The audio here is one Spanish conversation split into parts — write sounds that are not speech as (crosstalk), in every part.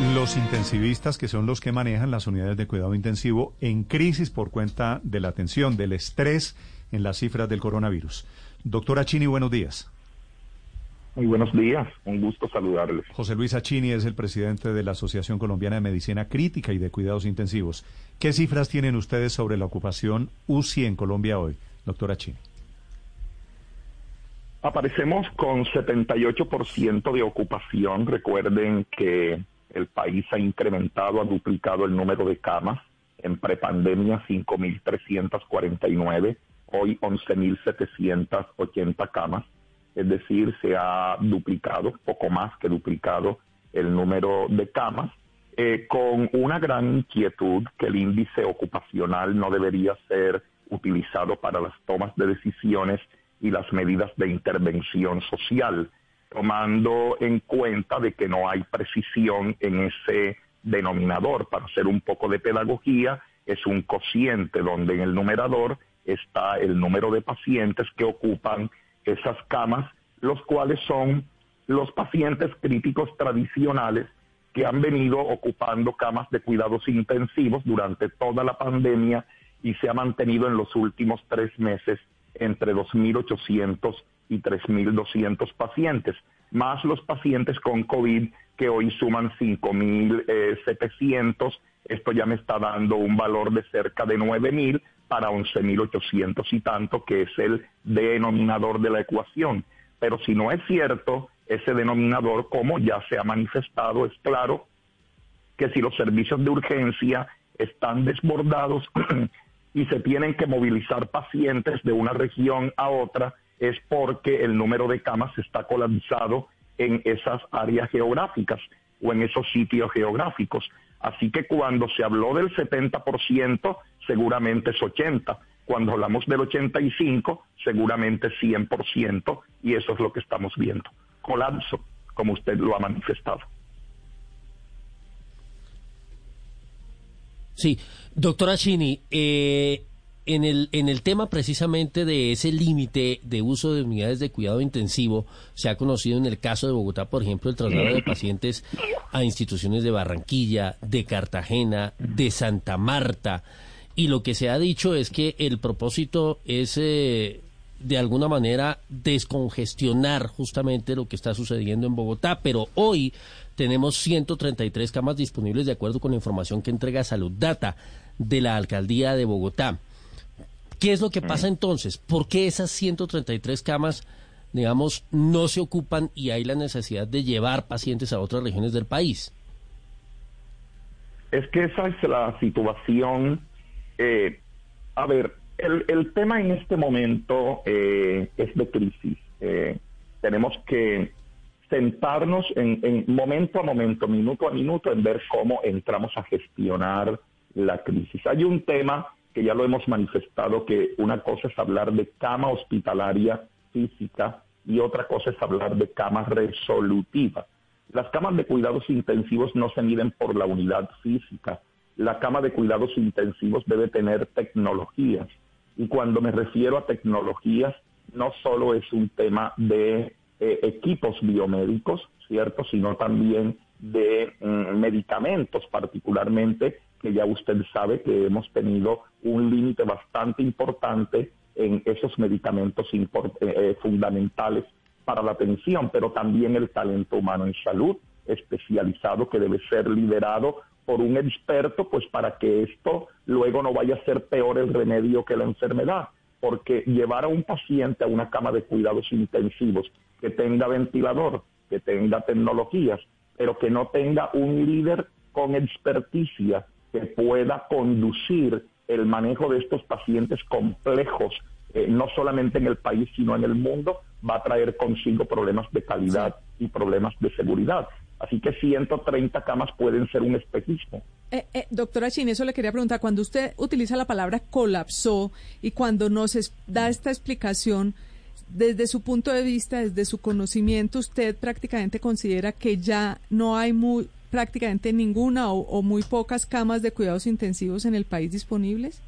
Los intensivistas, que son los que manejan las unidades de cuidado intensivo, en crisis por cuenta de la tensión, del estrés en las cifras del coronavirus. Doctora Chini, buenos días. Muy buenos días, un gusto saludarles. José Luis Achini es el presidente de la Asociación Colombiana de Medicina Crítica y de Cuidados Intensivos. ¿Qué cifras tienen ustedes sobre la ocupación UCI en Colombia hoy, doctora Chini? Aparecemos con 78% de ocupación. Recuerden que el país ha incrementado, ha duplicado el número de camas. En prepandemia 5.349, hoy 11.780 camas. Es decir, se ha duplicado, poco más que duplicado el número de camas, eh, con una gran inquietud que el índice ocupacional no debería ser utilizado para las tomas de decisiones y las medidas de intervención social, tomando en cuenta de que no hay precisión en ese denominador. Para hacer un poco de pedagogía, es un cociente donde en el numerador está el número de pacientes que ocupan esas camas, los cuales son los pacientes críticos tradicionales que han venido ocupando camas de cuidados intensivos durante toda la pandemia y se ha mantenido en los últimos tres meses entre 2.800 y 3.200 pacientes, más los pacientes con COVID que hoy suman 5.700. Esto ya me está dando un valor de cerca de 9.000 para 11.800 y tanto, que es el denominador de la ecuación. Pero si no es cierto, ese denominador, como ya se ha manifestado, es claro que si los servicios de urgencia están desbordados (clears throat) y se tienen que movilizar pacientes de una región a otra, es porque el número de camas está colapsado en esas áreas geográficas o en esos sitios geográficos. Así que cuando se habló del 70%, seguramente es 80%. Cuando hablamos del 85%, seguramente 100%, y eso es lo que estamos viendo. Colapso, como usted lo ha manifestado. Sí, doctora Chini, eh, en el, en el tema precisamente de ese límite de uso de unidades de cuidado intensivo, se ha conocido en el caso de Bogotá, por ejemplo, el traslado de pacientes a instituciones de Barranquilla, de Cartagena, de Santa Marta, y lo que se ha dicho es que el propósito es eh, de alguna manera descongestionar justamente lo que está sucediendo en Bogotá, pero hoy tenemos 133 camas disponibles de acuerdo con la información que entrega Salud Data de la Alcaldía de Bogotá. ¿Qué es lo que pasa entonces? ¿Por qué esas 133 camas, digamos, no se ocupan y hay la necesidad de llevar pacientes a otras regiones del país? Es que esa es la situación. Eh, a ver, el, tema en este momento eh, es de crisis. Eh, tenemos que sentarnos en momento a momento, minuto a minuto, en ver cómo entramos a gestionar la crisis. Hay un tema que ya lo hemos manifestado, que una cosa es hablar de cama hospitalaria física y otra cosa es hablar de cama resolutiva. Las camas de cuidados intensivos no se miden por la unidad física. La cama de cuidados intensivos debe tener tecnologías. Y cuando me refiero a tecnologías, no solo es un tema de eh, equipos biomédicos, ¿cierto? Sino también de mm, medicamentos, particularmente que ya usted sabe que hemos tenido un límite bastante importante en esos medicamentos eh, eh, fundamentales para la atención, pero también el talento humano en salud especializado que debe ser liderado por un experto, pues para que esto luego no vaya a ser peor el remedio que la enfermedad, porque llevar a un paciente a una cama de cuidados intensivos que tenga ventilador, que tenga tecnologías, pero que no tenga un líder con experticia que pueda conducir el manejo de estos pacientes complejos, eh, no solamente en el país, sino en el mundo, va a traer consigo problemas de calidad y problemas de seguridad. Así que 130 camas pueden ser un espejismo. Eh, eh, doctora Chin, eso le quería preguntar, cuando usted utiliza la palabra colapsó y cuando nos da esta explicación, desde su punto de vista, desde su conocimiento, ¿usted prácticamente considera que ya no hay muy, prácticamente ninguna o, muy pocas camas de cuidados intensivos en el país disponibles?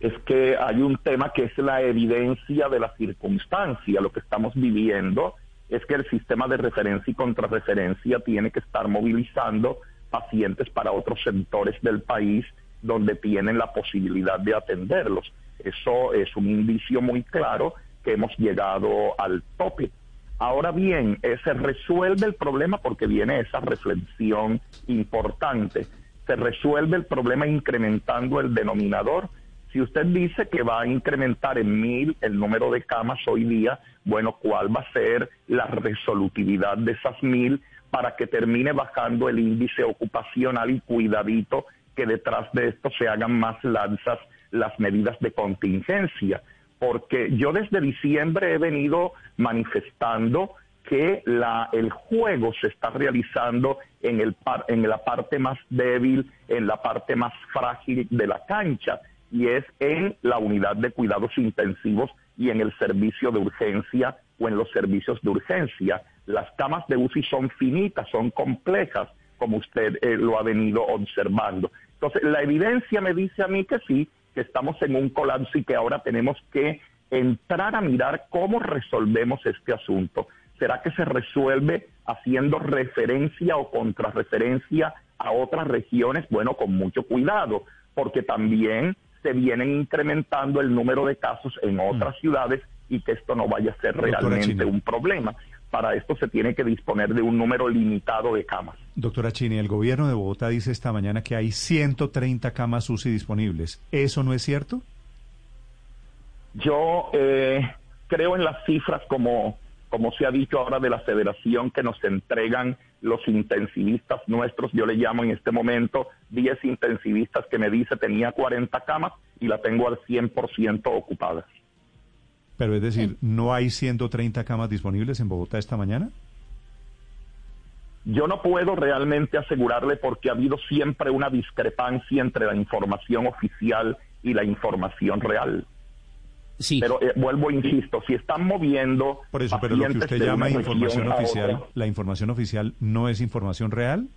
Es que hay un tema que es la evidencia de la circunstancia, lo que estamos viviendo es que el sistema de referencia y contrarreferencia tiene que estar movilizando pacientes para otros sectores del país donde tienen la posibilidad de atenderlos. Eso es un indicio muy claro que hemos llegado al tope. Ahora bien, eh, se resuelve el problema porque viene esa reflexión importante. Se resuelve el problema incrementando el denominador. Si usted dice que va a incrementar en mil el número de camas hoy día, bueno, ¿cuál va a ser la resolutividad de esas mil para que termine bajando el índice ocupacional y cuidadito que detrás de esto se hagan más lanzas las medidas de contingencia? Porque yo desde diciembre he venido manifestando que la, el juego se está realizando en, el en la parte más débil, en la parte más frágil de la cancha, y es en la unidad de cuidados intensivos y en el servicio de urgencia o en los servicios de urgencia. Las camas de UCI son finitas, son complejas, como usted eh, lo ha venido observando. Entonces, la evidencia me dice a mí que sí, que estamos en un colapso y que ahora tenemos que entrar a mirar cómo resolvemos este asunto. ¿Será que se resuelve haciendo referencia o contrarreferencia a otras regiones? Bueno, con mucho cuidado, porque también se vienen incrementando el número de casos en otras mm. ciudades y que esto no vaya a ser realmente un problema. Para esto se tiene que disponer de un número limitado de camas. Doctora Chini, el gobierno de Bogotá dice esta mañana que hay 130 camas UCI disponibles. ¿Eso no es cierto? Yo eh, creo en las cifras como, como se ha dicho ahora de la federación que nos entregan los intensivistas nuestros. Yo le llamo en este momento 10 intensivistas que me dice tenía 40 camas y la tengo al 100% ocupadas. Pero es decir, ¿no hay 130 camas disponibles en Bogotá esta mañana? Yo no puedo realmente asegurarle porque ha habido siempre una discrepancia entre la información oficial y la información real. Sí. Pero eh, vuelvo, insisto, si están moviendo. Por eso, pero lo que usted llama información oficial, ¿la información oficial no es información real?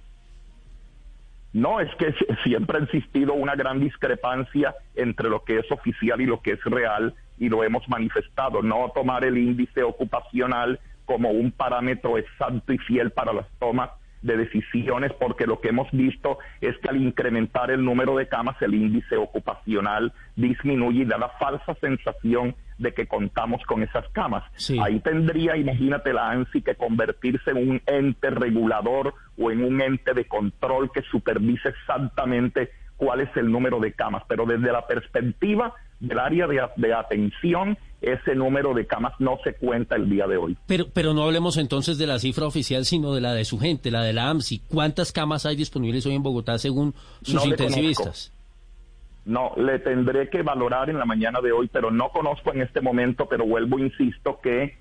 No, es que siempre ha existido una gran discrepancia entre lo que es oficial y lo que es real y lo hemos manifestado. No tomar el índice ocupacional como un parámetro exacto y fiel para las tomas de decisiones, porque lo que hemos visto es que al incrementar el número de camas, el índice ocupacional disminuye y da la falsa sensación de que contamos con esas camas. Ahí tendría, imagínate la ANSI, que convertirse en un ente regulador o en un ente de control que supervise exactamente cuál es el número de camas, pero desde la perspectiva del área de, atención, ese número de camas no se cuenta el día de hoy. Pero, pero no hablemos entonces de la cifra oficial, sino de la de su gente, la de la AMSI. ¿Cuántas camas hay disponibles hoy en Bogotá según sus intensivistas? No, le tendré que valorar en la mañana de hoy, pero no conozco en este momento, pero vuelvo, insisto, que, eh,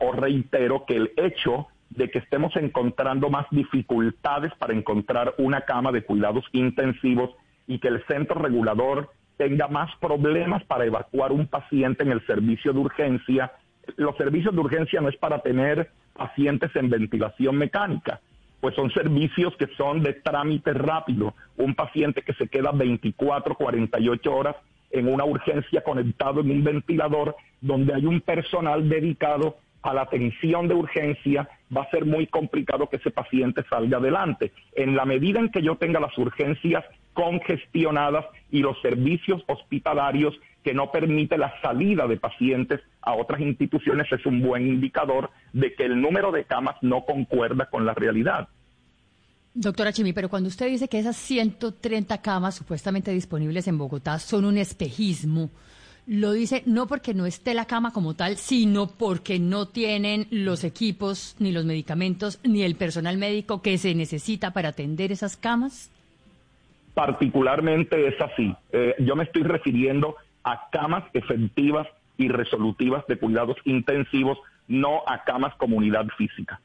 o reitero, que el hecho de que estemos encontrando más dificultades para encontrar una cama de cuidados intensivos y que el centro regulador tenga más problemas para evacuar un paciente en el servicio de urgencia. Los servicios de urgencia no es para tener pacientes en ventilación mecánica, pues son servicios que son de trámite rápido. Un paciente que se queda 24, 48 horas en una urgencia conectado en un ventilador donde hay un personal dedicado a la atención de urgencia, va a ser muy complicado que ese paciente salga adelante. En la medida en que yo tenga las urgencias congestionadas y los servicios hospitalarios que no permite la salida de pacientes a otras instituciones es un buen indicador de que el número de camas no concuerda con la realidad. Doctora Chimi, pero cuando usted dice que esas 130 camas supuestamente disponibles en Bogotá son un espejismo, lo dice no porque no esté la cama como tal, sino porque no tienen los equipos, ni los medicamentos, ni el personal médico que se necesita para atender esas camas? Particularmente es así. Eh, yo me estoy refiriendo a camas efectivas y resolutivas de cuidados intensivos, no a camas comunidad física.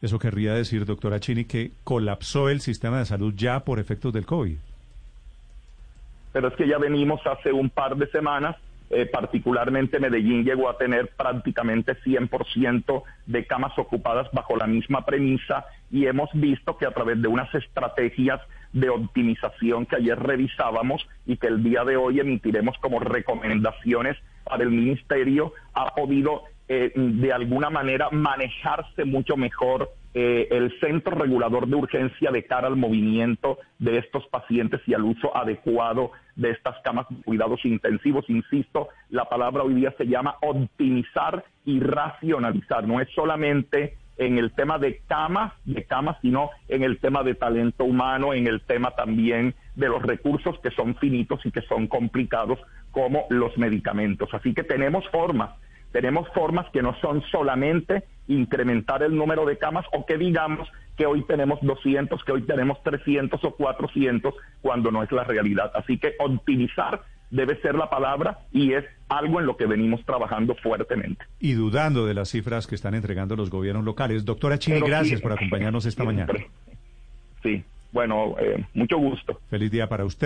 Eso querría decir, doctora Chini, que colapsó el sistema de salud ya por efectos del COVID pero es que ya venimos hace un par de semanas, eh, particularmente Medellín llegó a tener prácticamente 100% de camas ocupadas bajo la misma premisa y hemos visto que a través de unas estrategias de optimización que ayer revisábamos y que el día de hoy emitiremos como recomendaciones para el ministerio, ha podido eh, de alguna manera manejarse mucho mejor eh, el centro regulador de urgencia de cara al movimiento de estos pacientes y al uso adecuado de estas camas de cuidados intensivos. Insisto, la palabra hoy día se llama optimizar y racionalizar. No es solamente en el tema de camas, de camas, sino en el tema de talento humano, en el tema también de los recursos que son finitos y que son complicados, como los medicamentos. Así que tenemos formas tenemos formas que no son solamente incrementar el número de camas o que digamos que hoy tenemos 200, que hoy tenemos 300 o 400, cuando no es la realidad. Así que optimizar debe ser la palabra y es algo en lo que venimos trabajando fuertemente. Y dudando de las cifras que están entregando los gobiernos locales. Doctora Chini, gracias por acompañarnos esta mañana. Sí, bueno, eh, mucho gusto. Feliz día para usted.